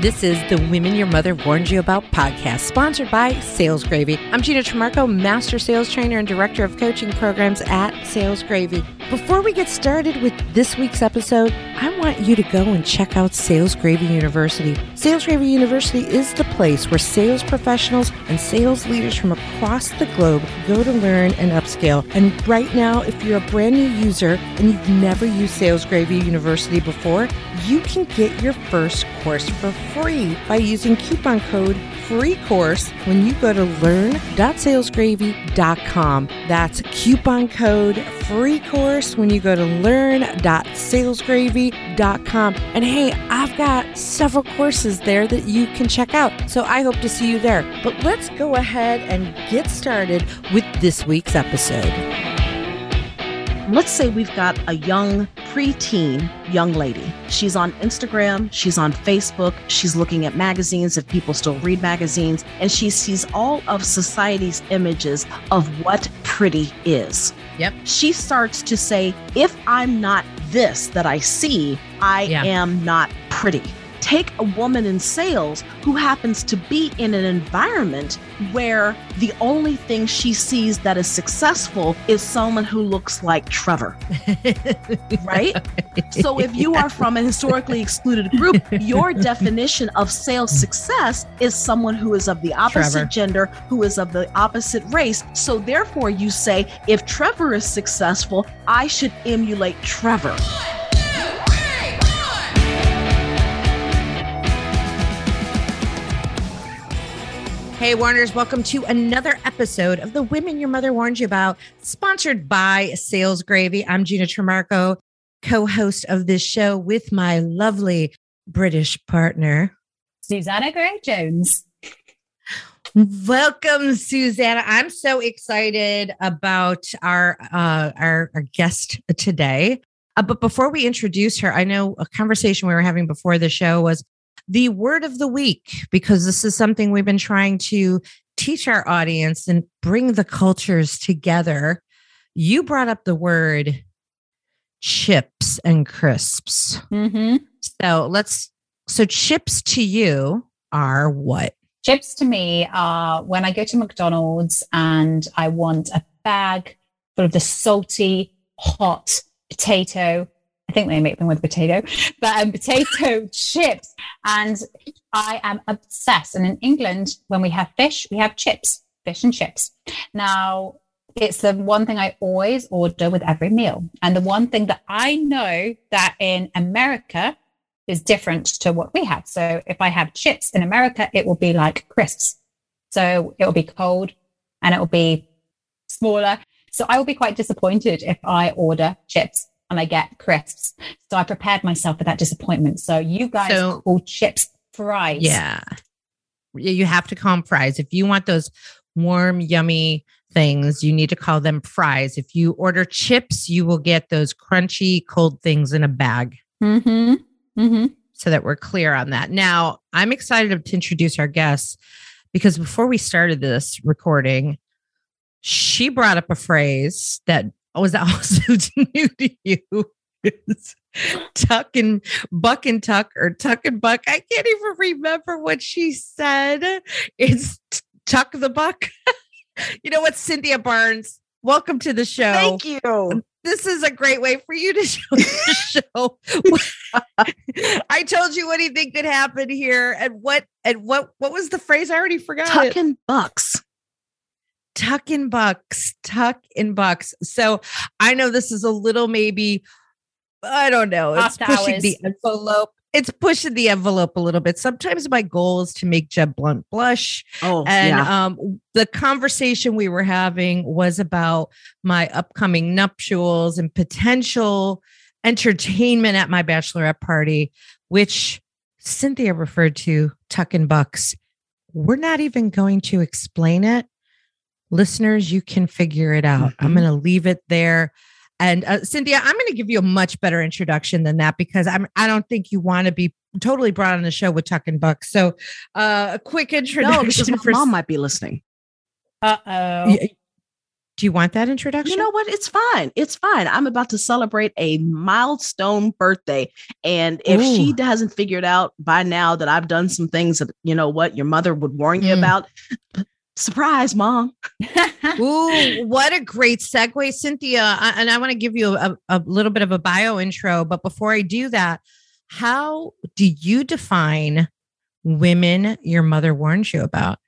This is the Women Your Mother Warned You About podcast, sponsored by Sales Gravy. I'm Gina Trimarco, Master Sales Trainer and Director of Coaching Programs at Sales Gravy. Before we get started with this week's episode, I want you to go and check out Sales Gravy University. Sales Gravy University is the place where sales professionals and sales leaders from across the globe go to learn and upscale. And right now, if you're a brand new user and you've never used Sales Gravy University before, you can get your first course for free by using coupon code free course when you go to learn.salesgravy.com. That's coupon code free course when you go to learn.salesgravy.com. And hey, I've got several courses there that you can check out. So I hope to see you there. But let's go ahead and get started with this week's episode. Let's say we've got a young preteen young lady. She's on Instagram, she's on Facebook, she's looking at magazines if people still read magazines, and she sees all of society's images of what pretty is. Yep. She starts to say, if I'm not this that I see, I Yeah. am not pretty. Take a woman in sales who happens to be in an environment where the only thing she sees that is successful is someone who looks like Trevor right? So if you are from a historically excluded group, your definition of sales success is someone who is of the opposite Trevor. gender, who is of the opposite race. So therefore you say if Trevor is successful, I should emulate Trevor. Hey, Warners, welcome to another episode of the Women Your Mother Warned You About, sponsored by Sales Gravy. I'm Gina Trimarco, co host of this show with my lovely British partner. Susanna Gray Jones. Welcome, Susanna. I'm so excited about our uh, our, our guest today. Uh, but before we introduce her, I know a conversation we were having before the show was the word of the week because this is something we've been trying to teach our audience and bring the cultures together. You brought up the word chips and crisps. Mm-hmm. So let's so chips to you are what? Chips to me are when I go to McDonald's and I want a bag full of the salty, hot potato. I think they make them with potato, but um, potato chips. And I am obsessed. And in England, when we have fish, we have chips, fish and chips. Now, it's the one thing I always order with every meal. And the one thing that I know that in America is different to what we have. So if I have chips in America, it will be like crisps. So it will be cold and it will be smaller. So I will be quite disappointed if I order chips and I get crisps. So I prepared myself for that disappointment. So you guys So- call chips fries. Yeah. You have to call them fries. If you want those warm, yummy things, you need to call them fries. If you order chips, you will get those crunchy, cold things in a bag Mm-hmm. Mm-hmm. so that we're clear on that. Now, I'm excited to introduce our guests because before we started this recording, she brought up a phrase that was also new to you. It's tuck and buck and tuck or tuck and buck. I can't even remember what she said. It's tuck the buck. you know what, Cynthia Barnes? Welcome to the show Thank you. this is a great way for you to show the show. I told you anything could happen here, and what and what what was the phrase? I already forgot. it. Tucking bucks. Tuck in bucks, tuck in bucks. So I know this is a little maybe, I don't know. It's After pushing hours. the envelope. It's pushing the envelope a little bit. Sometimes my goal is to make Jeb Blunt blush. Oh, And yeah. um, the conversation we were having was about my upcoming nuptials and potential entertainment at my bachelorette party, which Cynthia referred to Tuck and Bucks. We're not even going to explain it. Listeners, you can figure it out. I'm Mhm. going to leave it there. And uh, Cynthia, I'm going to give you a much better introduction than that because I'm I don't think you want to be totally brought on the show with Tuck and Buck. So, uh, a quick introduction No, because my for mom might be listening. Uh oh. Y- Do you want that introduction? You know what? It's fine. It's fine. I'm about to celebrate a milestone birthday. And if Ooh. she hasn't figured out by now that I've done some things that, you know what, your mother would warn you mm. about, surprise, mom. Ooh, what a great segue, Cynthia. I, and I want to give you a, a little bit of a bio intro. But before I do that, how do you define women your mother warns you about?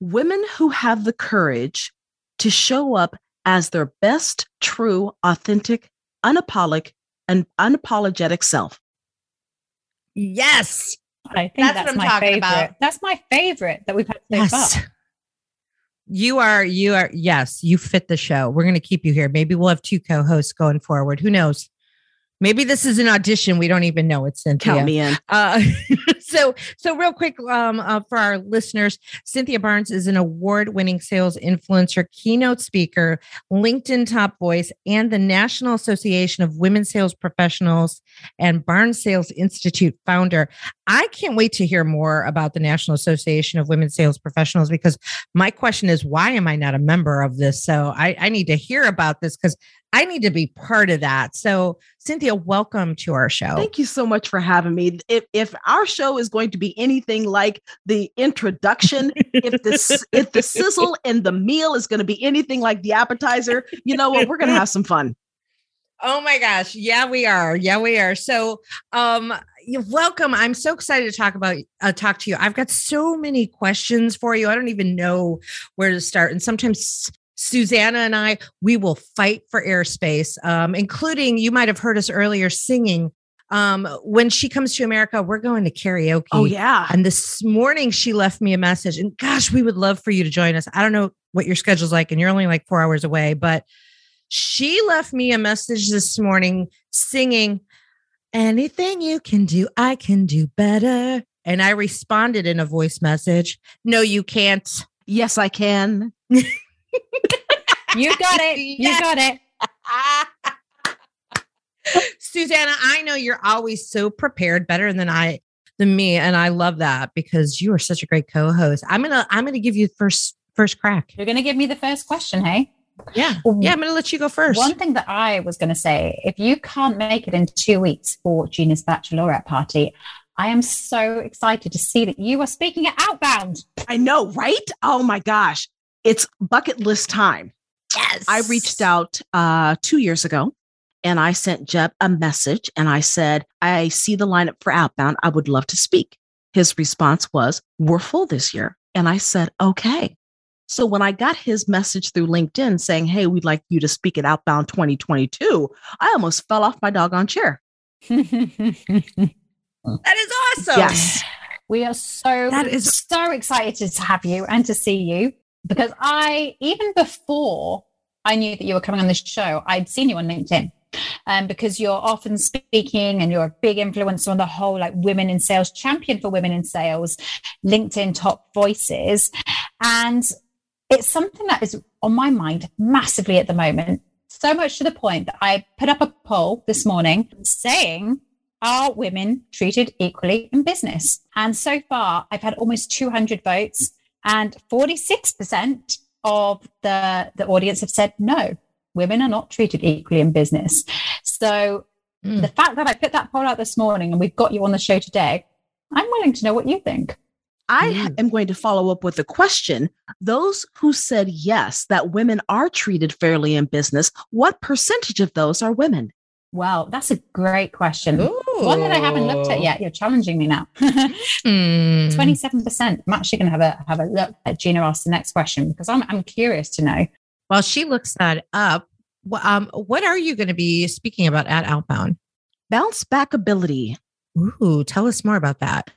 Women who have the courage to show up as their best, true, authentic, unapologetic, and unapologetic self. Yes. I think that's, that's my favorite. About. That's my favorite that we've had so yes. far. You are, you are, yes, you fit the show. We're going to keep you here. Maybe we'll have two co hosts going forward. Who knows? Maybe this is an audition. We don't even know it's Cynthia. Count me in. Uh, so, so real quick um, uh, for our listeners, Cynthia Barnes is an award-winning sales influencer, keynote speaker, LinkedIn top voice, and the National Association of Women Sales Professionals and Barnes Sales Institute founder. I can't wait to hear more about the National Association of Women Sales Professionals because my question is, why am I not a member of this? So I, I need to hear about this because I need to be part of that. So, Cynthia, welcome to our show. Thank you so much for having me. If, if our show is going to be anything like the introduction, if the if the sizzle and the meal is going to be anything like the appetizer, you know what? We're going to have some fun. Oh my gosh. Yeah, we are. Yeah, we are. So, um, welcome. I'm so excited to talk about uh, talk to you. I've got so many questions for you. I don't even know where to start. And sometimes Susanna and I, we will fight for airspace, um, including you might have heard us earlier singing. Um, when she comes to America, we're going to karaoke. Oh, yeah. And this morning she left me a message, and gosh, we would love for you to join us. I don't know what your schedule's like, and you're only like four hours away, but she left me a message this morning singing, Anything you can do, I can do better. And I responded in a voice message, No, you can't. Yes, I can. you got it. You got it. Susanna, I know you're always so prepared, better than I than me, and I love that because you are such a great co-host. I'm gonna I'm gonna give you first first crack. You're gonna give me the first question, hey? Yeah, yeah. I'm gonna let you go first. One thing that I was gonna say, if you can't make it in two weeks for Gina's bachelorette party, I am so excited to see that you are speaking at Outbound. I know, right? Oh my gosh it's bucket list time. Yes. I reached out uh, two years ago and I sent Jeb a message and I said, I see the lineup for Outbound. I would love to speak. His response was, We're full this year. And I said, Okay. So when I got his message through LinkedIn saying, Hey, we'd like you to speak at Outbound 2022, I almost fell off my doggone chair. that is awesome. Yes. We are so that is so excited to have you and to see you because I, even before I knew that you were coming on this show, I'd seen you on LinkedIn. Um, because you're often speaking and you're a big influencer on the whole, like women in sales, champion for women in sales, LinkedIn top voices. And it's something that is on my mind massively at the moment. So much to the point that I put up a poll this morning saying, are women treated equally in business? And so far, I've had almost 200 votes. And 46% of the, the audience have said no, women are not treated equally in business. So mm. the fact that I put that poll out this morning and we've got you on the show today, I'm willing to know what you think. I mm. am going to follow up with a question. Those who said yes, that women are treated fairly in business, what percentage of those are women? Well, that's a great question. Ooh. One that I haven't looked at yet. You're challenging me now. Hmm. Twenty-seven percent. I'm actually going to have a have a look at Gina asked the next question because I'm I'm curious to know. While she looks that up, um, what are you going to be speaking about at Outbound? Bounce back ability. Ooh, tell us more about that.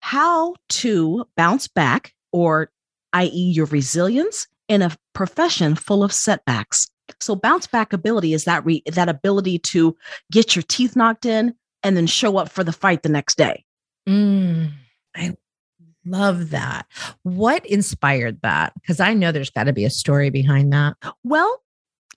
How to bounce back, or i.e., your resilience in a profession full of setbacks. So bounce back ability is that re- that ability to get your teeth knocked in and then show up for the fight the next day. Mm, I love that. What inspired that? Because I know there's got to be a story behind that. Well,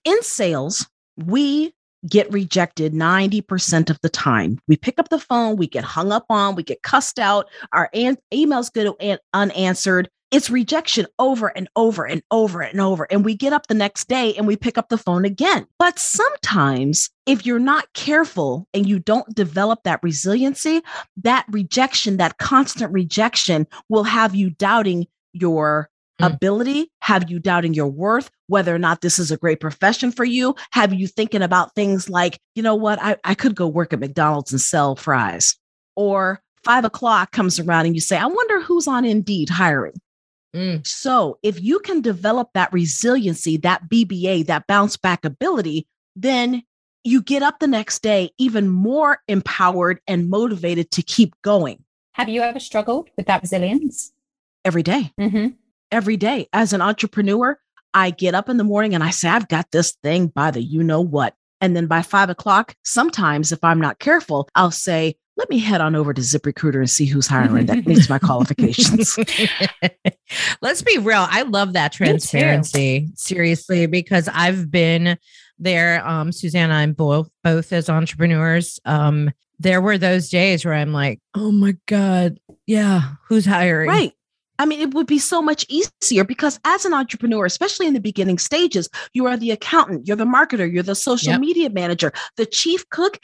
in sales, we get rejected 90% of the time. We pick up the phone, we get hung up on, we get cussed out, our an- emails get unanswered it's rejection over and over and over and over. And we get up the next day and we pick up the phone again. But sometimes, if you're not careful and you don't develop that resiliency, that rejection, that constant rejection will have you doubting your. Ability, have you doubting your worth, whether or not this is a great profession for you, have you thinking about things like, you know what, I, I could go work at McDonald's and sell fries. Or five o'clock comes around and you say, I wonder who's on Indeed hiring. Mm. So, if you can develop that resiliency, that BBA, that bounce back ability, then you get up the next day even more empowered and motivated to keep going. Have you ever struggled with that resilience? Every day. Mm-hmm. Every day. As an entrepreneur, I get up in the morning and I say, I've got this thing by the you know what. And then by five o'clock, sometimes if I'm not careful, I'll say, let me head on over to ZipRecruiter and see who's hiring that meets my qualifications. Let's be real. I love that transparency, seriously, because I've been there. Um, Susanna and both both as entrepreneurs. Um, there were those days where I'm like, oh my God, yeah, who's hiring? Right. I mean, it would be so much easier because as an entrepreneur, especially in the beginning stages, you are the accountant, you're the marketer, you're the social yep. media manager, the chief cook,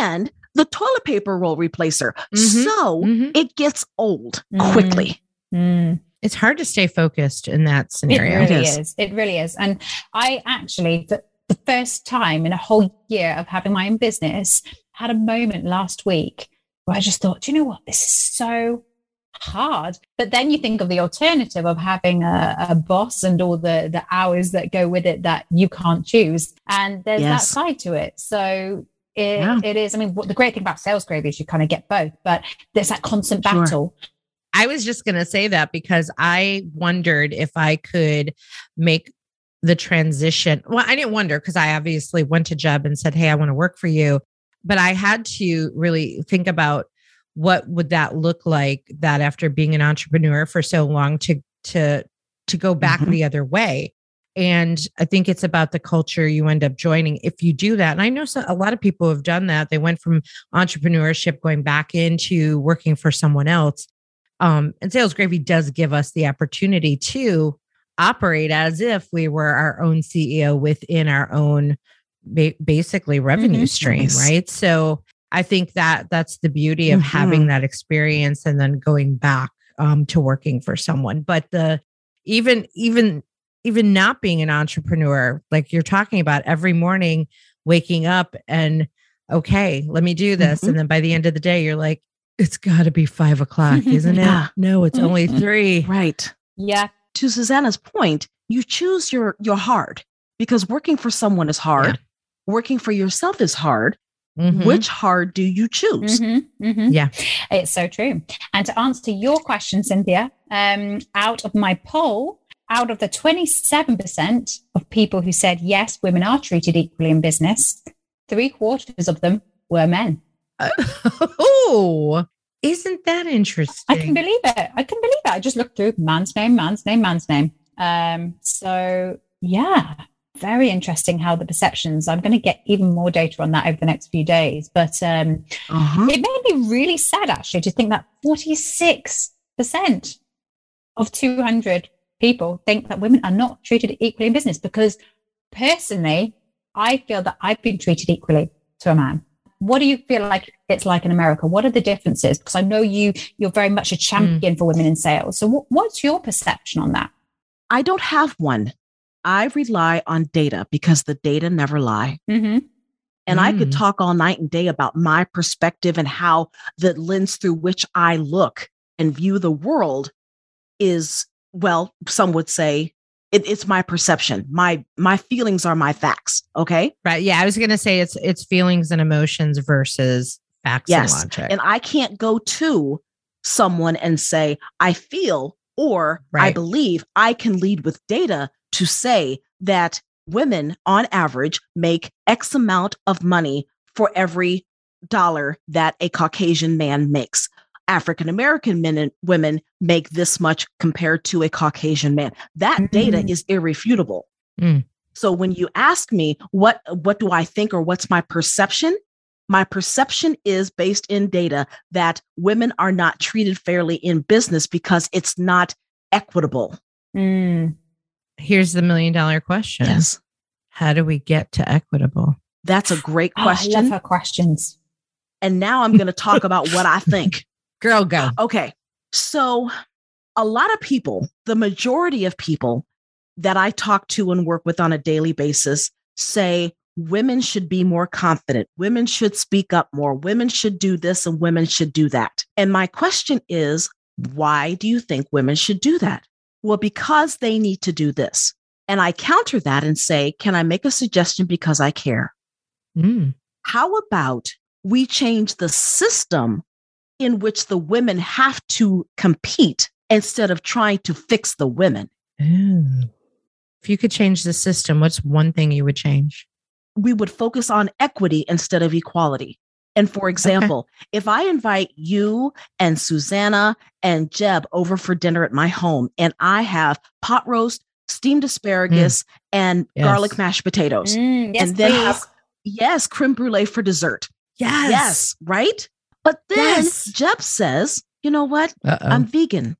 and the toilet paper roll replacer. Mm-hmm. So mm-hmm. it gets old mm-hmm. quickly. Mm. It's hard to stay focused in that scenario. It really it is. is. It really is. And I actually, the, the first time in a whole year of having my own business, had a moment last week where I just thought, you know what? This is so hard. But then you think of the alternative of having a, a, boss and all the the hours that go with it that you can't choose. And there's yes. that side to it. So it, yeah. it is. I mean, the great thing about sales gravy is you kind of get both, but there's that constant sure. battle. I was just going to say that because I wondered if I could make the transition. Well, I didn't wonder because I obviously went to Jeb and said, Hey, I want to work for you. But I had to really think about what would that look like that after being an entrepreneur for so long to to to go back mm-hmm. the other way and I think it's about the culture you end up joining if you do that. And I know so, a lot of people have done that. They went from entrepreneurship going back into working for someone else. Um, and Sales Gravy does give us the opportunity to operate as if we were our own CEO within our own ba- basically revenue mm-hmm. stream, right? So I think that that's the beauty of mm-hmm. having that experience and then going back um, to working for someone. But the even even even not being an entrepreneur, like you're talking about every morning waking up and, okay, let me do this. Mm-hmm. And then by the end of the day, you're like, it's got to be five o'clock, isn't it? No, it's only mm-hmm. three. Right. Yeah. To Susanna's point, you choose your your hard because working for someone is hard. Yeah. Working for yourself is hard. Mm-hmm. Which hard do you choose? Mm-hmm, mm-hmm. Yeah, it's so true. And to answer your question, Cynthia, um, out of my poll, out of the 27% of people who said, yes, women are treated equally in business, three quarters of them were men. Oh, isn't that interesting? I can believe it. I can believe it. I just looked through man's name, man's name, man's name. Um, so, yeah, very interesting how the perceptions. I'm going to get even more data on that over the next few days. But um, uh-huh. it made me really sad, actually, to think that 46% of 200 people think that women are not treated equally in business because personally, I feel that I've been treated equally to a man. What do you feel like it's like in America? What are the differences? Because I know you you're very much a champion mm. for women in sales. So what, what's your perception on that? I don't have one. I rely on data because the data never lie. Mm-hmm. And mm. I could mm. talk all night and day about my perspective and how the lens through which I look and view the world is well, some would say it, it's my perception. My my feelings are my facts. Okay. Right. Yeah. I was gonna say it's it's feelings and emotions versus facts yes. and logic. And I can't go to someone and say, I feel or right. I believe I can lead with data to say that women on average make X amount of money for every dollar that a Caucasian man makes. African American men and women make this much compared to a Caucasian man. That mm-hmm. data is irrefutable. Mm. So when you ask me what what do I think or what's my perception? My perception is based in data that women are not treated fairly in business because it's not equitable. Mm. Here's the million dollar question. Yes. How do we get to equitable? That's a great Oh, I love question. her questions. and now I'm going to talk about what I think. Girl, go. Okay. So, a lot of people, the majority of people that I talk to and work with on a daily basis say women should be more confident. Women should speak up more. Women should do this and women should do that. And my question is, why do you think women should do that? Well, because they need to do this. And I counter that and say, can I make a suggestion because I care? Mm. how about we change the system in which the women have to compete instead of trying to fix the women? If you could change the system, what's one thing you would change? We would focus on equity instead of equality. And for example, if I invite you and Susanna and Jeb over for dinner at my home and I have pot roast, steamed asparagus, and Yes. garlic mashed potatoes, Mm, yes, and then please. have, yes, creme brulee for dessert. Yes. Yes, right? But then Yes. Jeb says, you know what? Uh-oh. I'm vegan.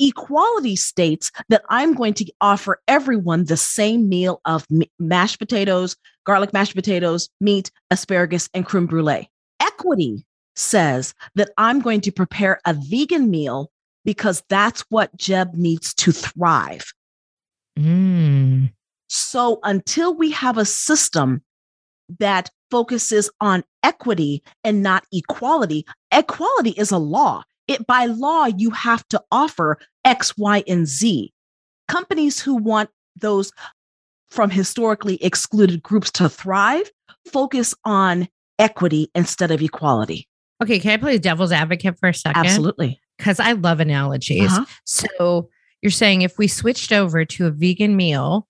Equality states that I'm going to offer everyone the same meal of m- mashed potatoes, garlic mashed potatoes, meat, asparagus, and creme brulee. Equity says that I'm going to prepare a vegan meal because that's what Jeb needs to thrive. Mm. So until we have a system that focuses on equity and not equality, equality is a law. It by law you have to offer X, Y, and Z. Companies who want those from historically excluded groups to thrive focus on equity instead of equality. Okay, can I play devil's advocate for a second? Absolutely. Because I love analogies. Uh-huh. So you're saying if we switched over to a vegan meal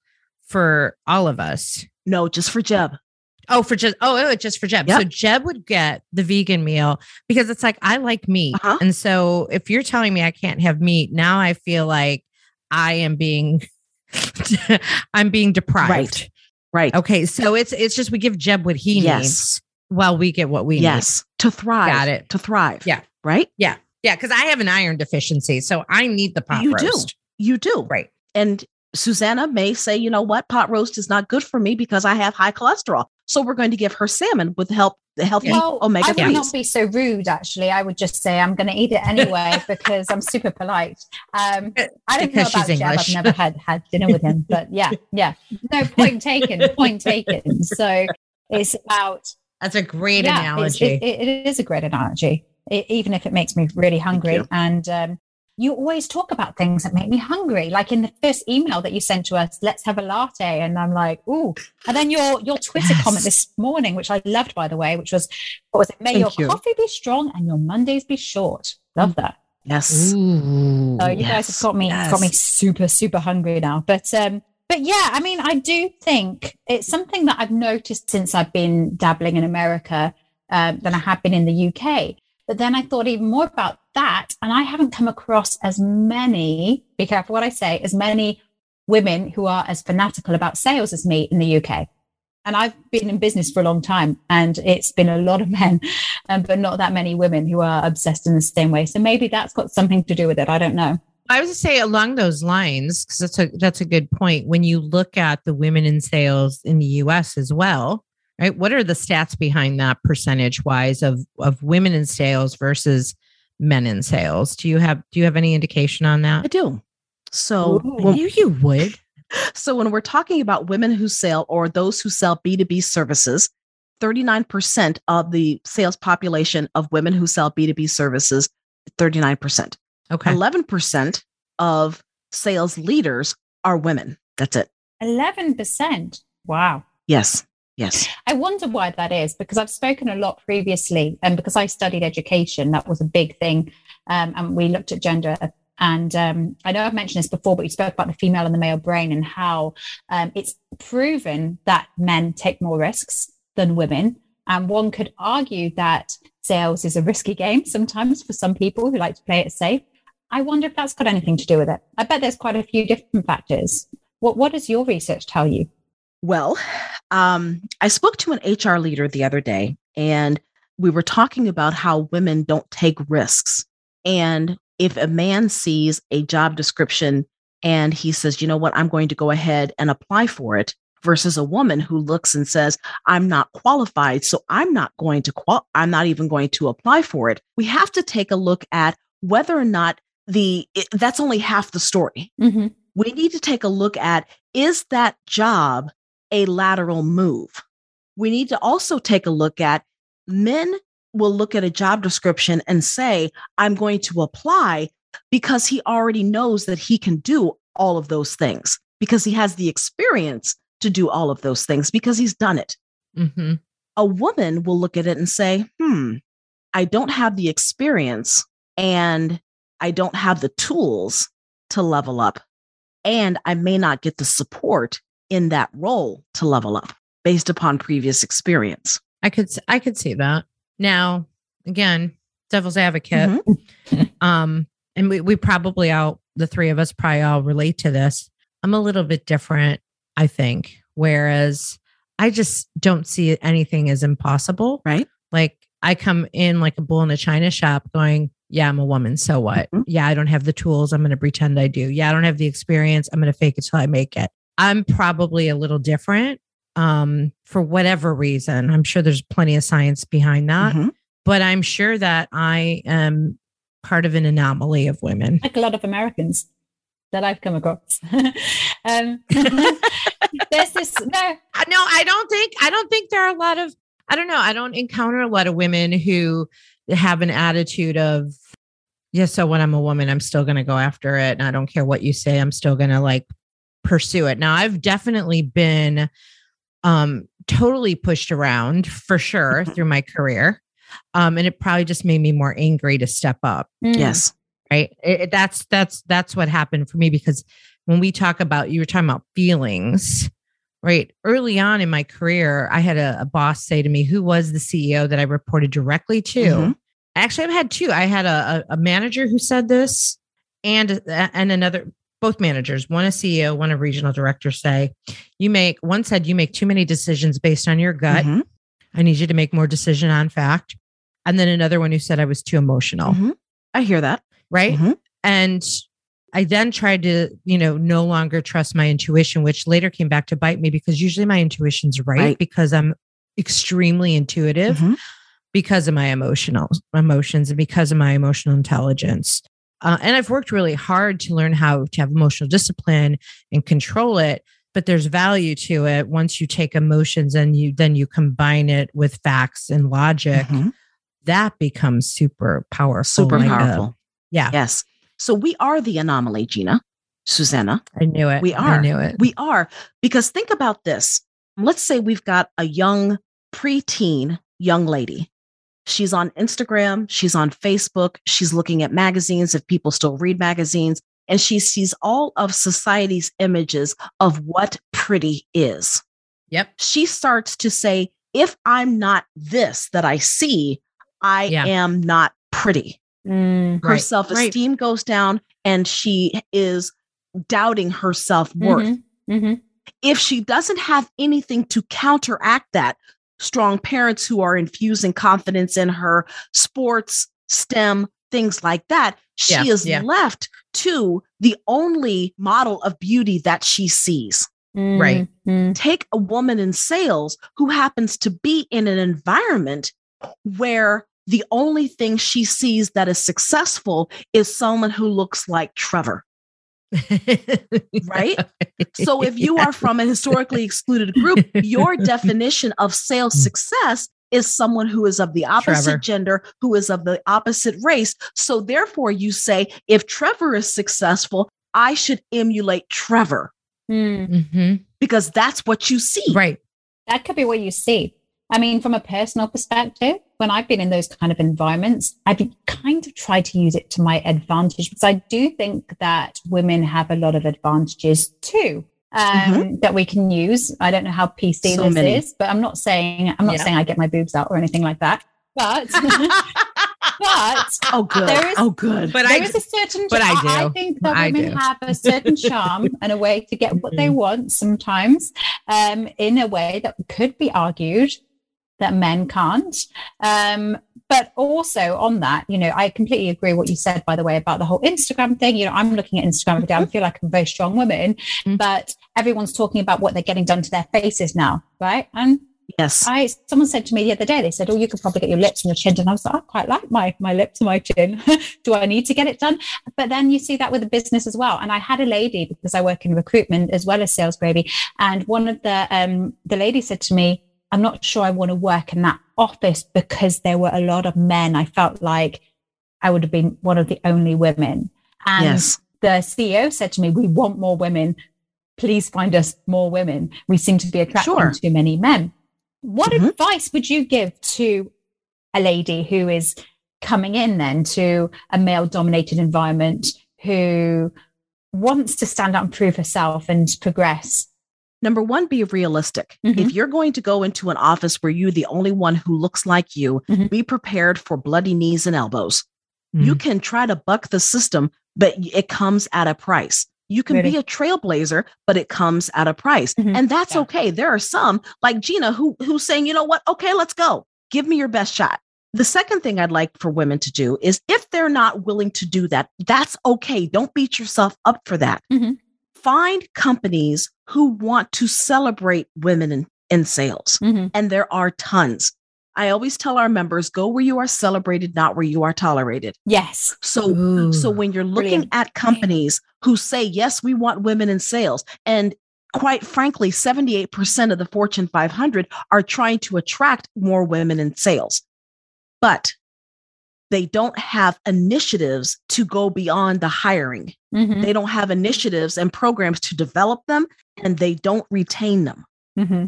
for all of us, No, just for Jeb. Oh, for just oh, oh, just for Jeb. Yep. So Jeb would get the vegan meal because it's like I like meat, Uh-huh. and so if you're telling me I can't have meat, now I feel like I am being, I'm being deprived. Right. Right. Okay, so it's it's just we give Jeb what he Yes. needs while we get what we yes. To thrive. Got it. To thrive. Yeah. Right? need. Yeah, because I have an iron deficiency, so I need the pot roast. You do. You do. Right. And Susanna may say, you know what, pot roast is not good for me because I have high cholesterol. So we're going to give her salmon with help the healthy Well, omega I would 3s. not be so rude, actually. I would just say I'm going to eat it anyway because I'm super polite. Um, I don't know about she's Jeb. I've never had had dinner with him, but yeah, yeah. No point taken. Point taken. So it's about That's a great yeah, analogy. It, it is a great analogy, e- even if it makes me really hungry. you. And um, you always talk about things that make me hungry. Like in the first email that you sent to us, let's have a latte, and I'm like, ooh. And then your your Twitter Yes. comment this morning, which I loved by the way, which was, what was it? May Thank your you. coffee be strong and your Mondays be short. Love that. yes. Ooh. So you guys have got me got me super super hungry now. But um but yeah, I mean I do think it's something that I've noticed since I've been dabbling in America um, than I have been in the UK. But then I thought even more about that, and I haven't come across as many. Be careful what I say. As many women who are as fanatical about sales as me in the UK. And I've been in business for a long time, and it's been a lot of men, um, but not that many women who are obsessed in the same way. So maybe that's got something to do with it. I don't know. I was to say along those lines because that's a that's a good point. When you look at the women in sales in the U.S. as well, right? What are the stats behind that percentage wise of of women in sales versus men in sales? Do you have do you have any indication on that? I do. So Ooh. I when, you would. so when we're talking about women who sell or those who sell B2B services, 39% of the sales population of women who sell B2B services, 39%. Okay. 11% of sales leaders are women. That's it. 11%. Wow. Yes. Yes. I wonder why that is because I've spoken a lot previously, and because I studied education, that was a big thing. Um, and we looked at gender. And um, I know I've mentioned this before, but you spoke about the female and the male brain and how um, it's proven that men take more risks than women. And one could argue that sales is a risky game sometimes for some people who like to play it safe. I wonder if that's got anything to do with it. I bet there's quite a few different factors. What What does your research tell you? Well, um, I spoke to an HR leader the other day, and we were talking about how women don't take risks. And if a man sees a job description and he says, you know what, I'm going to go ahead and apply for it, versus a woman who looks and says, I'm not qualified, so I'm not going to qual I'm not even going to apply for it. We have to take a look at whether or not the it, that's only half the story. Mm-hmm. We need to take a look at is that job a lateral move? We need to also take a look at men will look at a job description and say, I'm going to apply because he already knows that he can do all of those things because he has the experience to do all of those things because he's done it. Mm-hmm. A woman will look at it and say, hmm, I don't have the experience and I don't have the tools to level up. And I may not get the support in that role to level up based upon previous experience. I could I could see that. Now, again, devil's advocate. Mm-hmm. Um, and we we probably all the three of us probably all relate to this. I'm a little bit different, I think. Whereas I just don't see anything as impossible. Right. Like I come in like a bull in a china shop going, yeah, I'm a woman. So what? Mhm. Yeah, I don't have the tools. I'm going to pretend I do. Yeah, I don't have the experience. I'm going to fake it till I make it. I'm probably a little different um, for whatever reason. I'm sure there's plenty of science behind that, Mhm. but I'm sure that I am part of an anomaly of women. like a lot of Americans that I've come across. um, there's this no, Uh, No, I don't think I don't think there are a lot of I don't know. I don't encounter a lot of women who have an attitude of yeah, so when I'm a woman, I'm still going to go after it and I don't care what you say, I'm still going to like pursue it. Now, I've definitely been um totally pushed around for sure Mhm. through my career. Um and it probably just made me more angry to step up Mm. Yes. right It- it- that's that's that's what happened for me because when we talk about you were talking about feelings right early on in my career i had a, a boss say to me who was the ceo that i reported directly to Mhm. actually i've had two i had a, a, manager who said this and and another both managers one a ceo one a regional director say you make one said you make too many decisions based on your gut Mhm. i need you to make more decision on fact and then another one who said i was too emotional Mhm. I hear that. right Mhm. and I then tried to, you know, no longer trust my intuition, which later came back to bite me because usually my intuition's right, Right. because I'm extremely intuitive Mhm. because of my emotional emotions and because of my emotional intelligence. Uh, and I've worked really hard to learn how to have emotional discipline and control it. But there's value to it once you take emotions and you then you combine it with facts and logic. Mhm. That becomes super powerful. Super like a- powerful. yeah, Yes. So we are the anomaly, Gina, Susanna. I knew it. We are. I knew it. We are. Because think about this. Let's say we've got a young preteen young lady. She's on Instagram, she's on Facebook, she's looking at magazines if people still read magazines, and she sees all of society's images of what pretty is. Yep. She starts to say, if I'm not this that I see, I Yeah. am not pretty Mm. her Right, self esteem goes down and she is doubting her self worth. Mhm. Mhm. If she doesn't have anything to counteract that, strong parents who are infusing confidence in her, sports, STEM, things like that, she Yeah, is yeah. left to the only model of beauty that she sees. Right. Mm. Take a woman in sales who happens to be in an environment where the only thing she sees that is successful is someone who looks like Trevor. Right? So if you are from a historically excluded group, your definition of sales success is someone who is of the opposite Trevor. gender, who is of the opposite race. So therefore, you say, if Trevor is successful, I should emulate Trevor Mm. Mhm. because that's what you see. Right. That could be what you see. I mean, from a personal perspective, when I've been in those kind of environments, I've kind of tried to use it to my advantage because I do think that women have a lot of advantages too. Um, that we can use. I don't know how PC So this many. is, but I'm not saying I'm not Yeah. saying I get my boobs out or anything like that. But but Oh, good. There is- oh, good. But there I is a certain but I do. I think that I women do. have a certain charm and a way to get what they Mhm. want sometimes um, in a way that could be argued that men can't. Um, but also on that, you know, I completely agree what you said, by the way, about the whole Instagram thing. You know, I'm looking at Instagram every day. I feel like I'm a very strong woman, mm-hmm. but everyone's talking about what they're getting done to their faces now, right? And Yes. I someone said to me the other day, they said, Oh, you could probably get your lips and your chin done. I was like, I quite like my my lips and my chin. Do I need to get it done? But then you see that with the business as well. And I had a lady because I work in recruitment as well as sales gravy. And one of the um the lady said to me, I'm not sure I want to work in that office because there were a lot of men. I felt like I would have been one of the only women. And yes. the CEO said to me, We want more women. Please find us more women. We seem to be attracting sure. too many men. What mm-hmm. advice would you give to a lady who is coming in then to a male dominated environment who wants to stand up and prove herself and progress Number one, be realistic. Mm-hmm. If you're going to go into an office where you're the only one who looks like you, mm-hmm. be prepared for bloody knees and elbows. Mm-hmm. You can try to buck the system, but it comes at a price. You can really? be a trailblazer, but it comes at a price. Mm-hmm. And that's yeah. okay. There are some like Gina who who's saying, you know what? Okay, let's go. Give me your best shot. The second thing I'd like for women to do is if they're not willing to do that, that's okay. Don't beat yourself up for that. Mm-hmm find companies who want to celebrate women in, in sales. Mm-hmm. And there are tons. I always tell our members go where you are celebrated, not where you are tolerated. Yes. So Ooh, so when you're looking brilliant. at companies who say, yes, we want women in sales, and quite frankly, 78% of the Fortune 500 are trying to attract more women in sales. But they don't have initiatives to go beyond the hiring. Mm-hmm. They don't have initiatives and programs to develop them, and they don't retain them. Mm-hmm.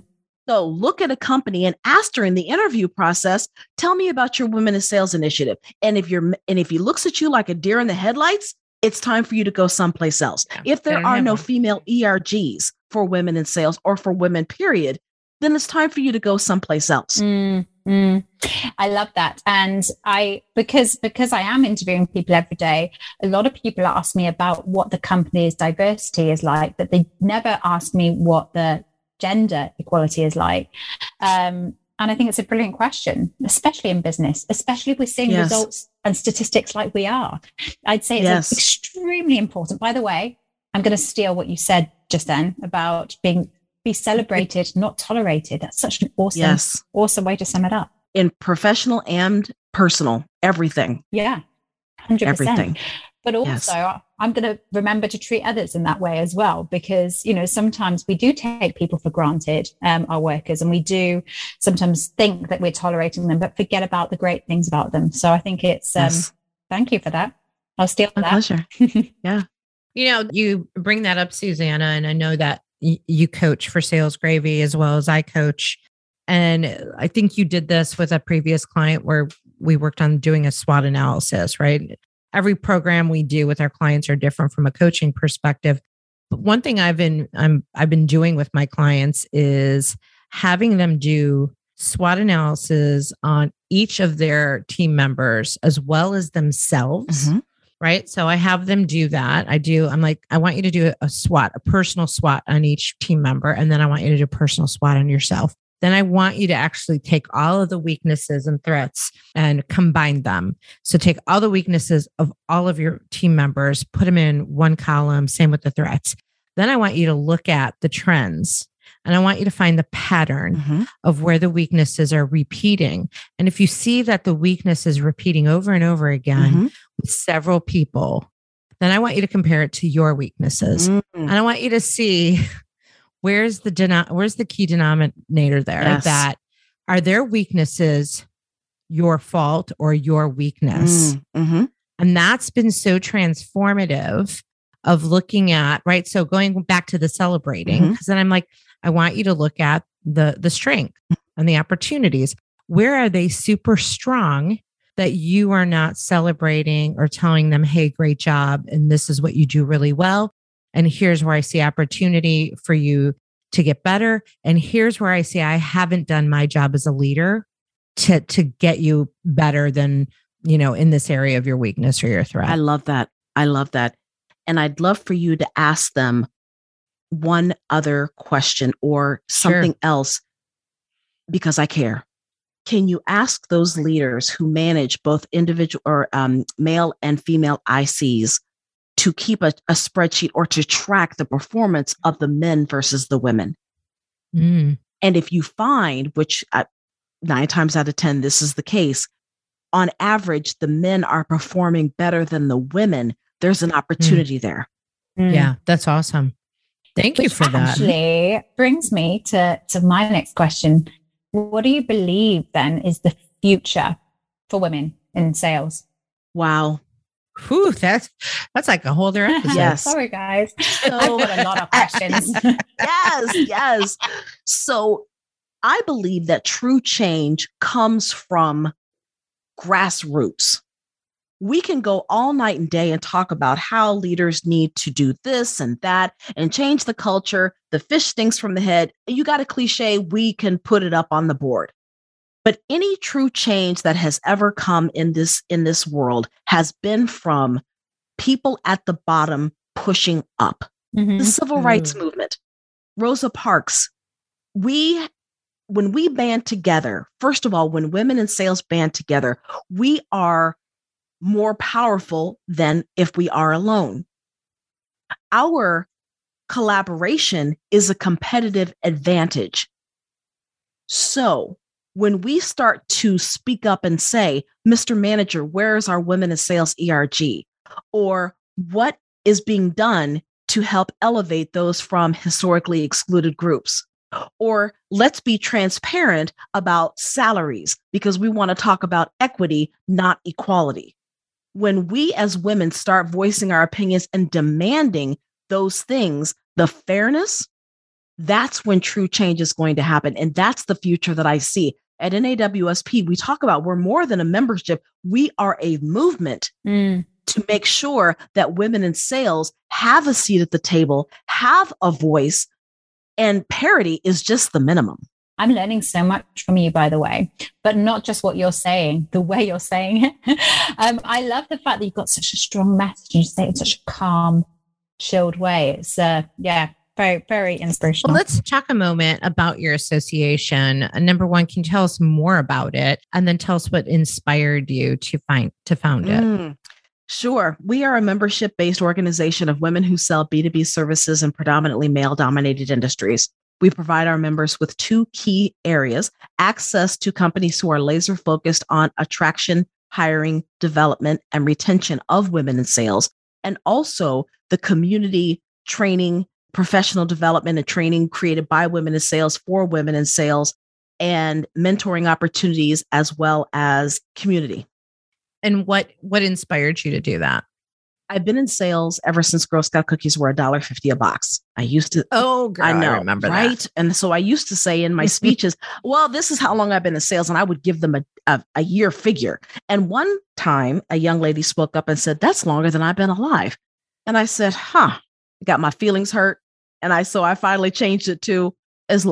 So look at a company and ask her in the interview process, tell me about your women in sales initiative. And if you're and if he looks at you like a deer in the headlights, it's time for you to go someplace else. Yeah, if there are no one. female ERGs for women in sales or for women, period, then it's time for you to go someplace else. Mm, mm. I love that. And I because because I am interviewing people every day, a lot of people ask me about what the company's diversity is like, but they never ask me what the gender equality is like. Um, and I think it's a brilliant question, especially in business, especially if we're seeing yes. results and statistics like we are. I'd say it's yes. extremely important. By the way, I'm going to steal what you said just then about being be celebrated, not tolerated. That's such an awesome, yes. awesome way to sum it up. In professional and personal, everything. Yeah. 100%. Everything. But also, yes. I'm going to remember to treat others in that way as well, because, you know, sometimes we do take people for granted, um, our workers, and we do sometimes think that we're tolerating them, but forget about the great things about them. So I think it's, um, yes. thank you for that. I'll steal My that. Pleasure. yeah. You know, you bring that up, Susanna, and I know that you coach for Sales Gravy as well as I coach. And I think you did this with a previous client where we worked on doing a SWOT analysis, right? Every program we do with our clients are different from a coaching perspective. But one thing I've been I'm I've been doing with my clients is having them do SWOT analysis on each of their team members as well as themselves. Mm-hmm right? So I have them do that. I do, I'm like, I want you to do a SWOT, a personal SWOT on each team member. And then I want you to do a personal SWOT on yourself. Then I want you to actually take all of the weaknesses and threats and combine them. So take all the weaknesses of all of your team members, put them in one column, same with the threats. Then I want you to look at the trends and I want you to find the pattern mm-hmm. of where the weaknesses are repeating. And if you see that the weakness is repeating over and over again mm-hmm. With several people, then I want you to compare it to your weaknesses. Mm-hmm. And I want you to see where's the denom- where's the key denominator there yes. that are their weaknesses your fault or your weakness. Mm, mm-hmm. And that's been so transformative of looking at, right? So going back to the celebrating, because mm-hmm. then I'm like, I want you to look at the the strength and the opportunities. Where are they super strong that you are not celebrating or telling them, "Hey, great job and this is what you do really well." And here's where I see opportunity for you to get better and here's where I see I haven't done my job as a leader to to get you better than, you know, in this area of your weakness or your threat. I love that. I love that. And I'd love for you to ask them one other question or something sure. else because I care. Can you ask those leaders who manage both individual or um, male and female ICs to keep a, a, spreadsheet or to track the performance of the men versus the women? Mm. And if you find, which uh, nine times out of 10, this is the case, on average, the men are performing better than the women, there's an mm. opportunity mm. there. Mm. Yeah, that's awesome. Thank Which you for that. Actually, brings me to, to my next question. What do you believe then is the future for women in sales? Wow. Whew, that's that's like a whole other episode. yes. Sorry, guys. So, I've got a lot of questions. yes, yes. So I believe that true change comes from grassroots we can go all night and day and talk about how leaders need to do this and that and change the culture. The fish stinks from the head. You got a cliche, we can put it up on the board. But any true change that has ever come in this in this world has been from people at the bottom pushing up. Mm-hmm. The civil rights mm-hmm. movement. Rosa Parks, we when we band together, first of all, when women in sales band together, we are more powerful than if we are alone. Our collaboration is a competitive advantage. So, when we start to speak up and say, Mr. Manager, where is our Women in Sales ERG? Or what is being done to help elevate those from historically excluded groups? Or let's be transparent about salaries because we want to talk about equity, not equality when we as women start voicing our opinions and demanding those things, the fairness, that's when true change is going to happen. And that's the future that I see. At NAWSP, we talk about we're more than a membership, we are a movement mm. to make sure that women in sales have a seat at the table, have a voice, and parity is just the minimum. I'm learning so much from you, by the way, but not just what you're saying, the way you're saying it. um, I love the fact that you've got such a strong message and you say it in such a calm, chilled way. It's, uh, yeah, very, very inspirational. Well, let's talk a moment about your association. Uh, number one, can you tell us more about it? And then tell us what inspired you to find, to found it. Mm. Sure. We are a membership based organization of women who sell B2B services in predominantly male dominated industries. We provide our members with two key areas access to companies who are laser focused on attraction, hiring, development, and retention of women in sales, and also the community training, professional development, and training created by women in sales for women in sales, and mentoring opportunities as well as community. And what what inspired you to do that? I've been in sales ever since Girl Scout cookies were a dollar fifty a box. I used to. Oh, girl, I know, I remember right? That. And so I used to say in my speeches, "Well, this is how long I've been in sales," and I would give them a, a, a year figure. And one time, a young lady spoke up and said, "That's longer than I've been alive." And I said, "Huh." Got my feelings hurt, and I so I finally changed it to as.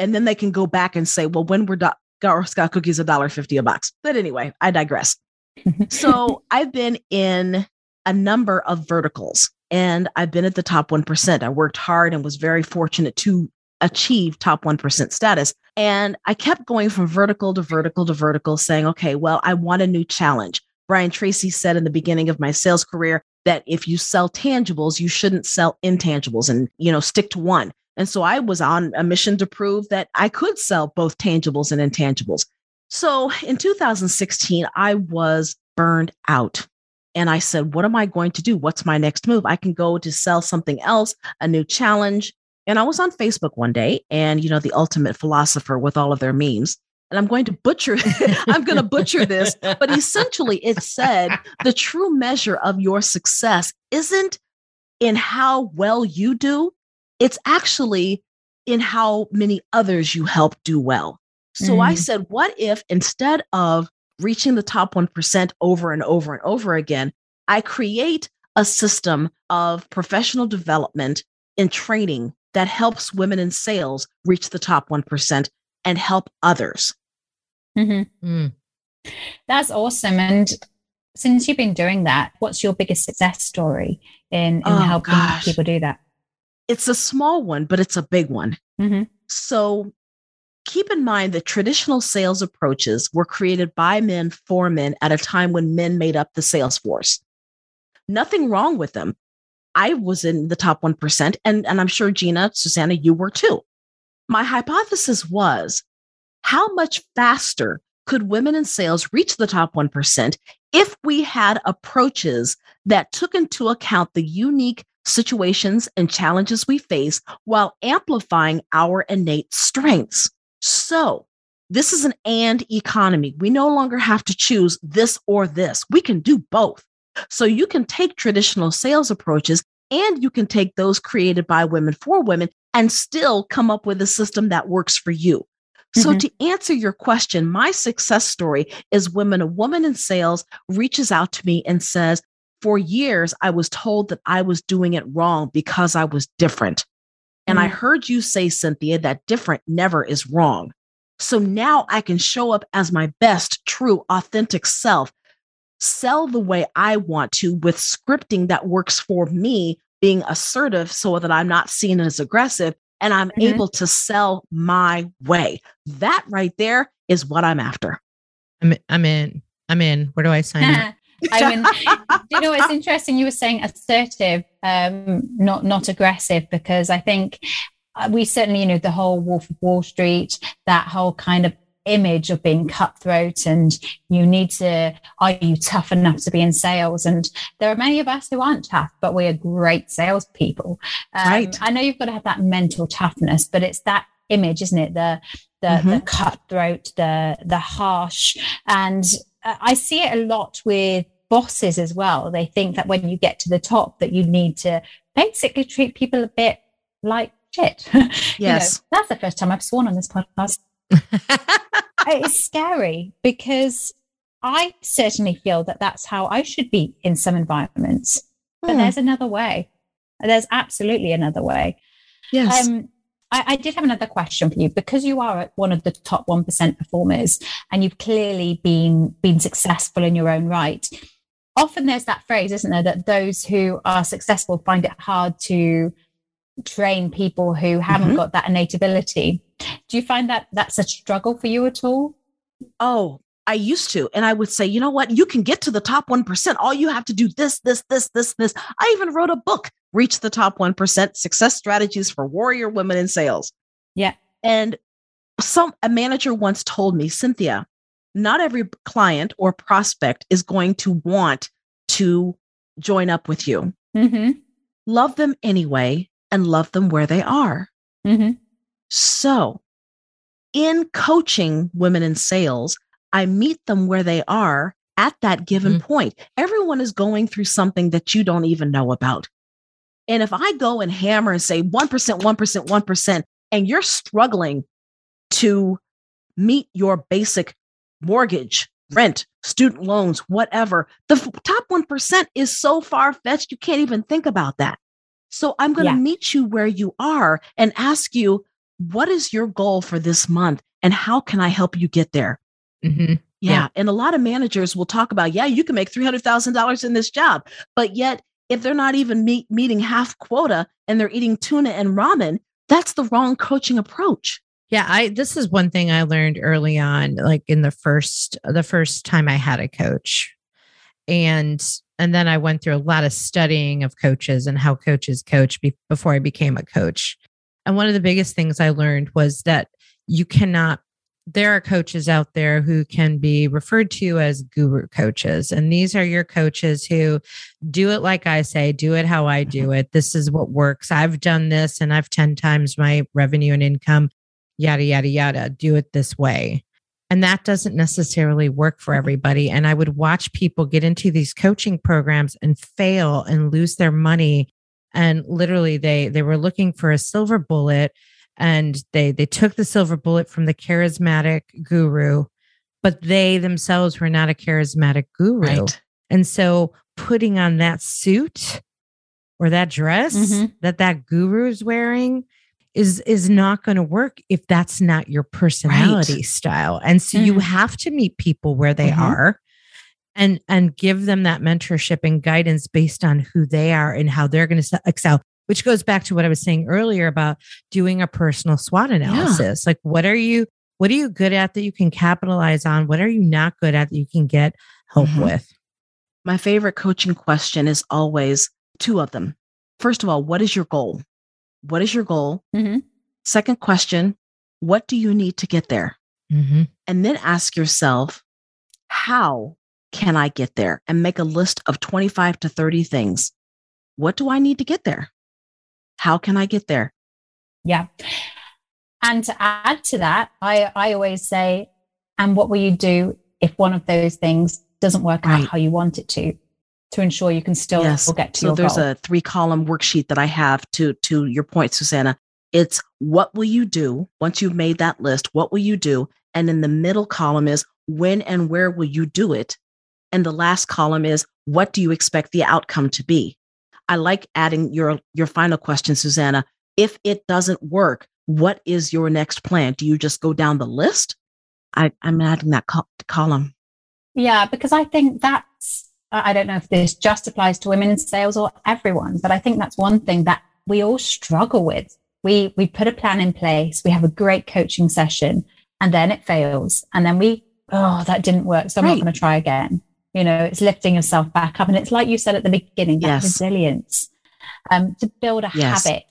And then they can go back and say, "Well, when were do- Girl Scout cookies a dollar fifty a box?" But anyway, I digress. so I've been in a number of verticals and I've been at the top 1%. I worked hard and was very fortunate to achieve top 1% status. And I kept going from vertical to vertical to vertical, saying, okay, well, I want a new challenge. Brian Tracy said in the beginning of my sales career that if you sell tangibles, you shouldn't sell intangibles and, you know, stick to one. And so I was on a mission to prove that I could sell both tangibles and intangibles. So in 2016, I was burned out. And I said, What am I going to do? What's my next move? I can go to sell something else, a new challenge. And I was on Facebook one day and, you know, the ultimate philosopher with all of their memes. And I'm going to butcher, I'm going to butcher this, but essentially it said the true measure of your success isn't in how well you do, it's actually in how many others you help do well. So mm. I said, what if instead of reaching the top 1% over and over and over again, I create a system of professional development and training that helps women in sales reach the top 1% and help others. Mm-hmm. Mm. That's awesome. And since you've been doing that, what's your biggest success story in, in oh, helping gosh. people do that? It's a small one, but it's a big one. Mm-hmm. So keep in mind that traditional sales approaches were created by men for men at a time when men made up the sales force. Nothing wrong with them. I was in the top 1%, and, and I'm sure Gina, Susanna, you were too. My hypothesis was how much faster could women in sales reach the top 1% if we had approaches that took into account the unique situations and challenges we face while amplifying our innate strengths? So, this is an and economy. We no longer have to choose this or this. We can do both. So, you can take traditional sales approaches and you can take those created by women for women and still come up with a system that works for you. So, mm-hmm. to answer your question, my success story is when a woman in sales reaches out to me and says, For years, I was told that I was doing it wrong because I was different. And I mm. heard you say, Cynthia, that different never is wrong. So now I can show up as my best, true, authentic self, sell the way I want to with scripting that works for me, being assertive so that I'm not seen as aggressive and I'm mm-hmm. able to sell my way. That right there is what I'm after. I'm, I'm in. I'm in. Where do I sign up? I mean, you know, it's interesting. You were saying assertive, um, not not aggressive, because I think uh, we certainly, you know, the whole Wolf of Wall Street, that whole kind of image of being cutthroat and you need to are you tough enough to be in sales and there are many of us who aren't tough but we are great salespeople um, right. i know you've got to have that mental toughness but it's that image isn't it the the, mm-hmm. the cutthroat the the harsh and I see it a lot with bosses as well. They think that when you get to the top, that you need to basically treat people a bit like shit. Yes. you know, that's the first time I've sworn on this podcast. it's scary because I certainly feel that that's how I should be in some environments. But hmm. there's another way. There's absolutely another way. Yes. Um, I, I, did have another question for you because you are one of the top 1% performers and you've clearly been been successful in your own right. Often there's that phrase, isn't there, that those who are successful find it hard to train people who haven't mm-hmm. got that innate ability. Do you find that that's a struggle for you at all? Oh, I used to. And I would say, you know what? You can get to the top 1%. All you have to do this, this, this, this, this. I even wrote a book reach the top 1% success strategies for warrior women in sales. Yeah. And some a manager once told me, Cynthia, not every client or prospect is going to want to join up with you. Mm-hmm. Love them anyway and love them where they are. Mm-hmm. So, in coaching women in sales, I meet them where they are at that given mm-hmm. point. Everyone is going through something that you don't even know about. And if I go and hammer and say 1%, 1%, 1%, and you're struggling to meet your basic mortgage, rent, student loans, whatever, the top 1% is so far fetched, you can't even think about that. So I'm going to yeah. meet you where you are and ask you, what is your goal for this month? And how can I help you get there? Mm-hmm. Yeah. yeah. And a lot of managers will talk about, yeah, you can make $300,000 in this job, but yet if they're not even meet, meeting half quota and they're eating tuna and ramen, that's the wrong coaching approach. Yeah, I this is one thing I learned early on like in the first the first time I had a coach. And and then I went through a lot of studying of coaches and how coaches coach be, before I became a coach. And one of the biggest things I learned was that you cannot there are coaches out there who can be referred to as guru coaches. And these are your coaches who do it like I say, do it how I do mm-hmm. it. This is what works. I've done this and I've 10 times my revenue and income, yada, yada, yada. Do it this way. And that doesn't necessarily work for everybody. And I would watch people get into these coaching programs and fail and lose their money. And literally they they were looking for a silver bullet and they they took the silver bullet from the charismatic guru but they themselves were not a charismatic guru right. and so putting on that suit or that dress mm-hmm. that that guru is wearing is is not going to work if that's not your personality right. style and so mm-hmm. you have to meet people where they mm-hmm. are and and give them that mentorship and guidance based on who they are and how they're going to excel which goes back to what I was saying earlier about doing a personal SWOT analysis. Yeah. Like, what are you, What are you good at that you can capitalize on? What are you not good at that you can get help Mhm. with? My favorite coaching question is always two of them. First of all, what is your goal? What is your goal? Mhm. Second question, what do you need to get there? Mm-hmm. And then ask yourself, how can I get there? And make a list of 25 to 30 things. What do I need to get there? How can I get there? Yeah. And to add to that, I, I always say, and what will you do if one of those things doesn't work Right. out how you want it to, to ensure you can still yes. get to so your there's goal? a three column worksheet that I have to to your point, Susanna. It's what will you do once you've made that list? What will you do? And in the middle column is when and where will you do it? And the last column is what do you expect the outcome to be? I like adding your your final question, Susanna. If it doesn't work, what is your next plan? Do you just go down the list? I, I'm adding that col- column. Yeah, because I think that's, I I don't know if this just applies to women in sales or everyone, but I think that's one thing that we all struggle with. We, we put a plan in place, we have a great coaching session, and then it fails. And then we, oh, that didn't work. So I'm Right. not going to try again. You know, it's lifting yourself back up. And it's like you said at the beginning, Yes. resilience um, to build a Yes. habit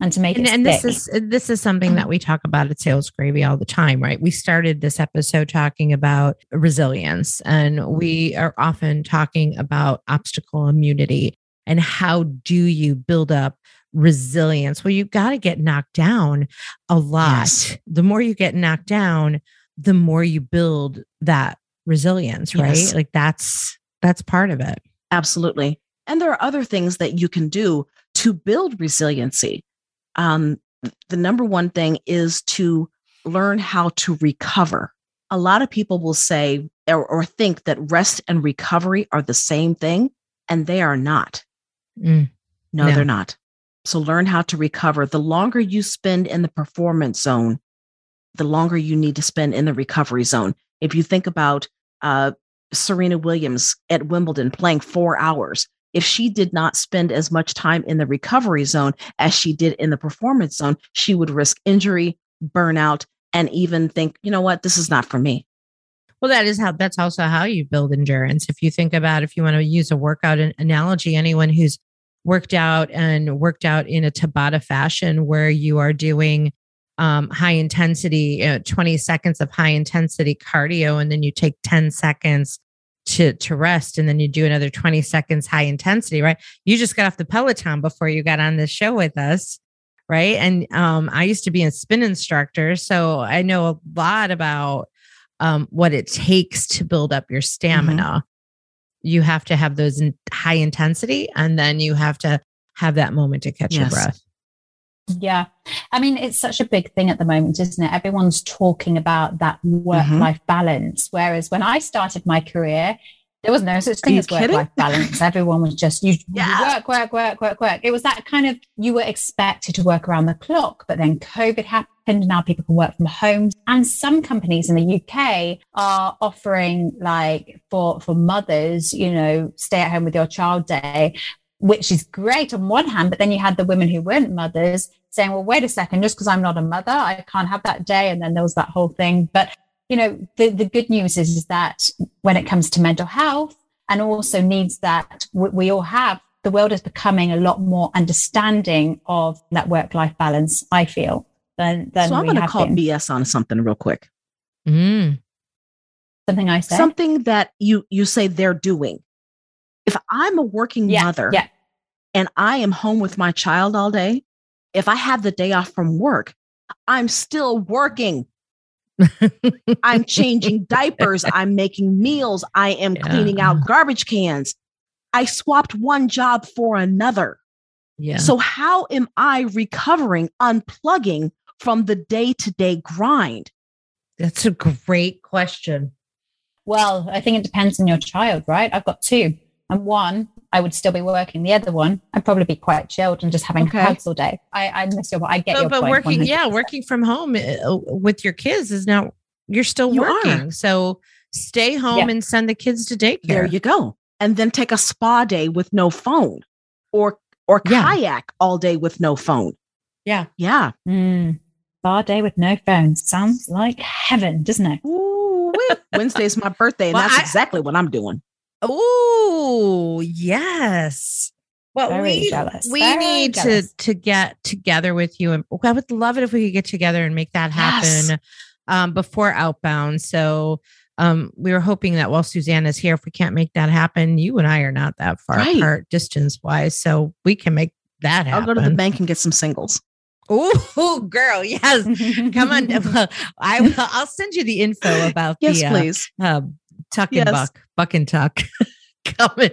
and to make and, it and this is this is something that we talk about at sales gravy all the time right we started this episode talking about resilience and we are often talking about obstacle immunity and how do you build up resilience well you got to get knocked down a lot Yes. the more you get knocked down the more you build that resilience right Yes. like that's that's part of it Absolutely. And there are other things that you can do to build resiliency. Um, the number one thing is to learn how to recover. A lot of people will say or, or think that rest and recovery are the same thing, and they are not. Mm. No, No. they're not. So learn how to recover. The longer you spend in the performance zone, the longer you need to spend in the recovery zone. If you think about uh, Serena Williams at Wimbledon playing four hours, if she did not spend as much time in the recovery zone as she did in the performance zone, she would risk injury, burnout, and even think, you know what, this is not for me. Well, that is how that's also how you build endurance. If you think about if you want to use a workout analogy, anyone who's worked out and worked out in a Tabata fashion where you are doing um, high intensity, uh, 20 seconds of high intensity cardio, and then you take 10 seconds to, to rest, and then you do another 20 seconds high intensity, right? You just got off the Peloton before you got on this show with us. Right. And um, I used to be a spin instructor. So I know a lot about um, what it takes to build up your stamina. You have to have those in high intensity, and then you have to have that moment to catch your breath. Yeah. I mean, it's such a big thing at the moment, isn't it? Everyone's talking about that work life balance. Whereas when I started my career, there was no such thing as work life balance. Everyone was just, you, you Yeah. work, work, work, work, work. It was that kind of, you were expected to work around the clock, but then COVID happened. Now people can work from home. And some companies in the UK are offering like for, for mothers, you know, stay at home with your child day, which is great on one hand, but then you had the women who weren't mothers saying, well, wait a second, just because I'm not a mother, I can't have that day. And then there was that whole thing. But, you know, the, the good news is, is that when it comes to mental health and also needs that we, we all have, the world is becoming a lot more understanding of that work life balance, I feel, than, than so I'm going to call been. BS on something real quick. Mm. Something I say. Something that you you say they're doing. If I'm a working yeah, mother yeah. and I am home with my child all day, if I have the day off from work, I'm still working. I'm changing diapers. I'm making meals. I am Yeah. cleaning out garbage cans. I swapped one job for another. yeah. So, how am I recovering, unplugging from the day to day grind? That's a great question. Well, I think it depends on your child, right? I've got two, and one I would still be working. The other one, I'd probably be quite chilled and just having Okay. hugs all day. I, I miss your. I get But, your but point. working, yeah, 100%. working from home uh, with your kids is now you're still You are. working. So stay home Yeah. and send the kids to daycare. There you go. And then take a spa day with no phone or or Yeah. kayak all day with no phone. Yeah. Yeah. Mm. spa day with no phone. Sounds like heaven, doesn't it? Ooh, Wednesday's my birthday, and Well, that's I- exactly what I'm doing. Oh, yes. Well, Very we, jealous. we Very need jealous. to to get together with you, and I would love it if we could get together and make that happen Yes. um, before outbound. So um, we were hoping that while Suzanne is here, if we can't make that happen, you and I are not that far Right. apart distance wise, so we can make that happen. I'll go to the bank and get some singles. Oh, girl, yes. Come on, I will. I'll send you the info about Yes, the uh, please. uh, tuck and buck, buck and tuck coming.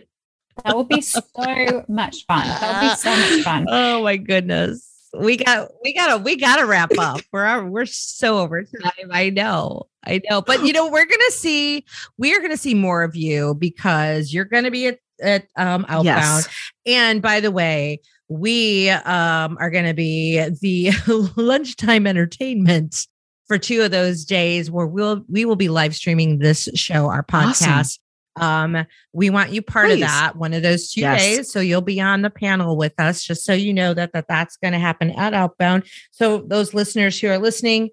That will be so much fun. That would be so much fun. Oh my goodness. We got we gotta we gotta wrap up. We're we're so over time. I know. I know. But you know, we're gonna see we are gonna see more of you because you're gonna be at, at um outbound. Yes. And by the way, we um are gonna be the lunchtime entertainment for two of those days where we'll we will be live streaming this show, our Awesome. podcast. Um, we want you part of that one of those two Yes. days. So you'll be on the panel with us, just so you know that, that that's going to happen at Outbound. So those listeners who are listening,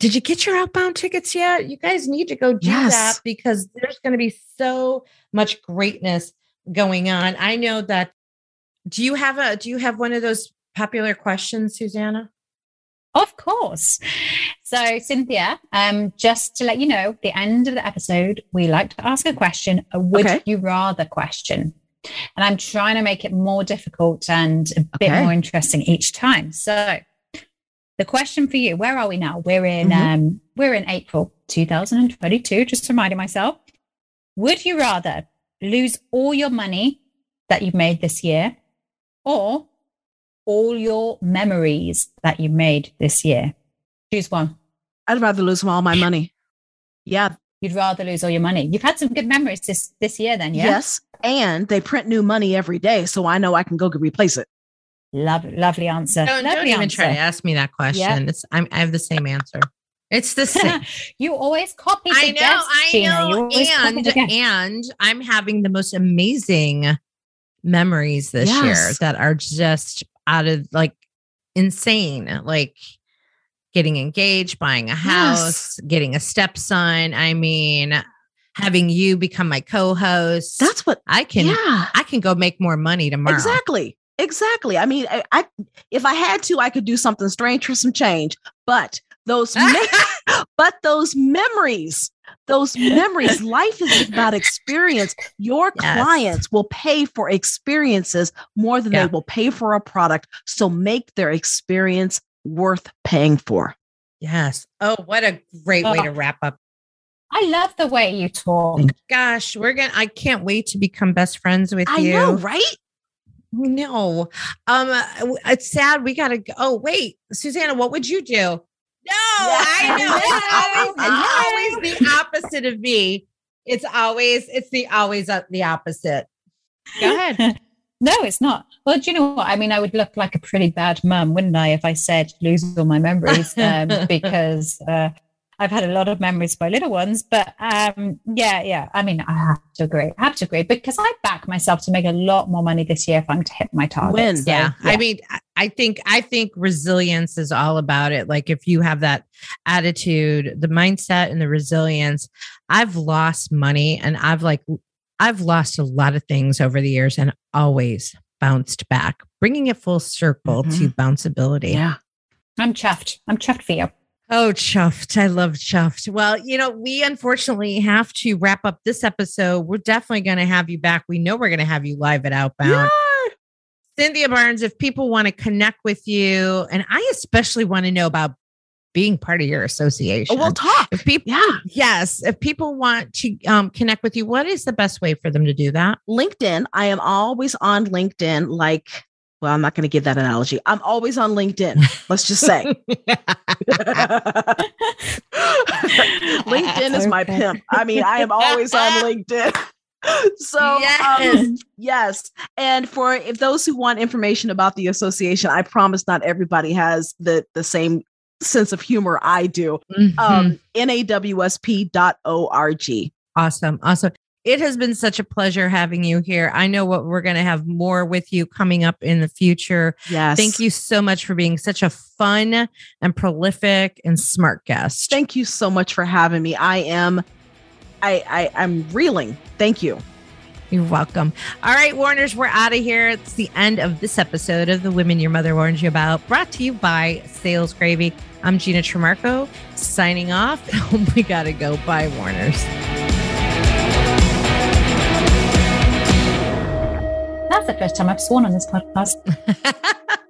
did you get your Outbound tickets yet? You guys need to go do Yes. that because there's going to be so much greatness going on. I know that. Do you have a? Do you have one of those popular questions, Susanna? Of course. So, Cynthia, um, just to let you know, the end of the episode, we like to ask a question, a would Okay. you rather question. And I'm trying to make it more difficult and a bit Okay. more interesting each time. So, the question for you, where are we now? We're in Mhm. um, we're in April 2022, just reminding myself. Would you rather lose all your money that you've made this year or all your memories that you made this year? Choose one. I'd rather lose all my money. Yeah. You'd rather lose all your money. You've had some good memories this this year, then, yeah. Yes. And they print new money every day, so I know I can go replace it. Love, lovely answer. Don't, don't even answer. try to ask me that question. It's I'm, I have the same answer. It's the same. you always copy. I the know, guests, I Gina. Know, and and I'm having the most amazing memories this year that are just out of like insane, like getting engaged, buying a house, getting a stepson. I mean, having you become my co-host. That's what. I can. yeah. I can go make more money tomorrow. Exactly. Exactly. I mean, I, I if I had to, I could do something strange for some change. But those, me- but those memories, those memories. Life is about experience. Your Yes. clients will pay for experiences more than Yeah. they will pay for a product. So make their experience worth paying for. Yes. Oh, what a great way Oh. to wrap up. I love the way you talk. Gosh, we're gonna. I can't wait to become best friends with I you. I know, right? No. Um uh, it's sad we got to go. Oh, wait. Susanna, what would you do? No, I know. It's always, it's always the opposite of me. It's always it's the always uh, the opposite. Go ahead. No, it's not. Well, do you know what? I mean, I would look like a pretty bad mum, wouldn't I, if I said lose all my memories? Um, because uh, I've had a lot of memories by little ones. But um, yeah, yeah. I mean, I have to agree. I have to agree because I back myself to make a lot more money this year if I'm to hit my target. Win. So, yeah. I mean, I- I think I think resilience is all about it. Like if you have that attitude, the mindset and the resilience. I've lost money and I've like I've lost a lot of things over the years and always bounced back, bringing it full circle to bounceability. Yeah. I'm chuffed. I'm chuffed for you. Oh, chuffed. I love chuffed. Well, you know, we unfortunately have to wrap up this episode. We're definitely going to have you back. We know we're going to have you live at Outbound. Yeah. Cynthia Barnes, if people want to connect with you, and I especially want to know about being part of your association. Oh, we'll talk. if people, Yeah. yes, if people want to um, connect with you, what is the best way for them to do that? LinkedIn. I am always on LinkedIn. Like, well, I'm not going to give that analogy. I'm always on LinkedIn. Let's just say. LinkedIn is my pimp. I mean, I am always on LinkedIn. So Yes. um, yes, and for if those who want information about the association, I promise not everybody has the the same sense of humor I do. Mhm. Um, nawsp.org. awesome, awesome. It has been such a pleasure having you here. I know what we're going to have more with you coming up in the future. Yes. Thank you so much for being such a fun and prolific and smart guest. Thank you so much for having me. I am I, I I'm reeling. Thank you. You're welcome. All right, Warners, we're out of here. It's the end of this episode of The Women Your Mother Warned You About, brought to you by Sales Gravy. I'm Gina Trimarco signing off. we got to go. Bye, Warners. That's the first time I've sworn on this podcast.